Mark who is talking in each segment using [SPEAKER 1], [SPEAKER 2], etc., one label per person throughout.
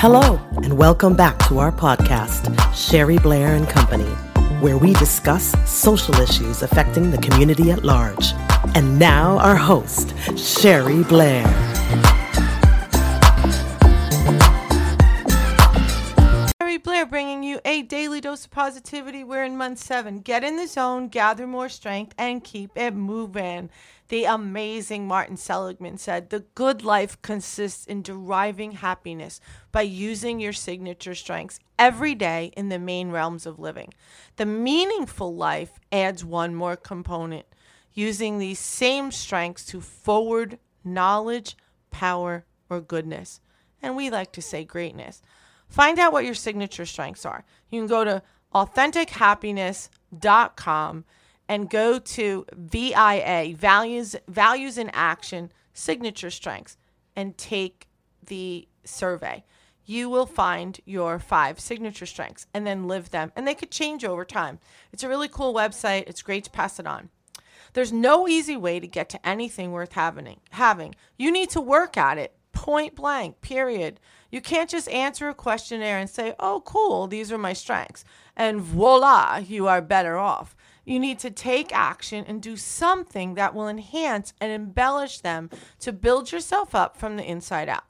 [SPEAKER 1] Hello, and welcome back to our podcast, Sherry Blair and Company, where we discuss social issues affecting the community at large. And now, our host, Sherry Blair.
[SPEAKER 2] A daily dose of positivity. We're in month seven. Get in the zone, gather more strength, and keep it moving. The amazing Martin Seligman said the good life consists in deriving happiness by using your signature strengths every day in the main realms of living. The meaningful life adds one more component using these same strengths to forward knowledge, power, or goodness. And we like to say greatness. Find out what your signature strengths are. You can go to authentichappiness.com and go to VIA, values values in action, signature strengths and take the survey. You will find your five signature strengths and then live them and they could change over time. It's a really cool website. It's great to pass it on. There's no easy way to get to anything worth having. Having. You need to work at it. Point blank. Period. You can't just answer a questionnaire and say, "Oh, cool, these are my strengths." And voila, you are better off. You need to take action and do something that will enhance and embellish them to build yourself up from the inside out,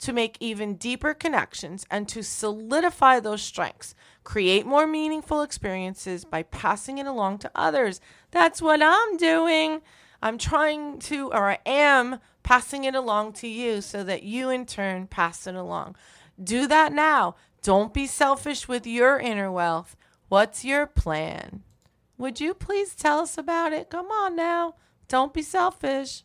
[SPEAKER 2] to make even deeper connections and to solidify those strengths. Create more meaningful experiences by passing it along to others. That's what I'm doing. I'm trying to, or I am passing it along to you so that you in turn pass it along. Do that now. Don't be selfish with your inner wealth. What's your plan? Would you please tell us about it? Come on now. Don't be selfish.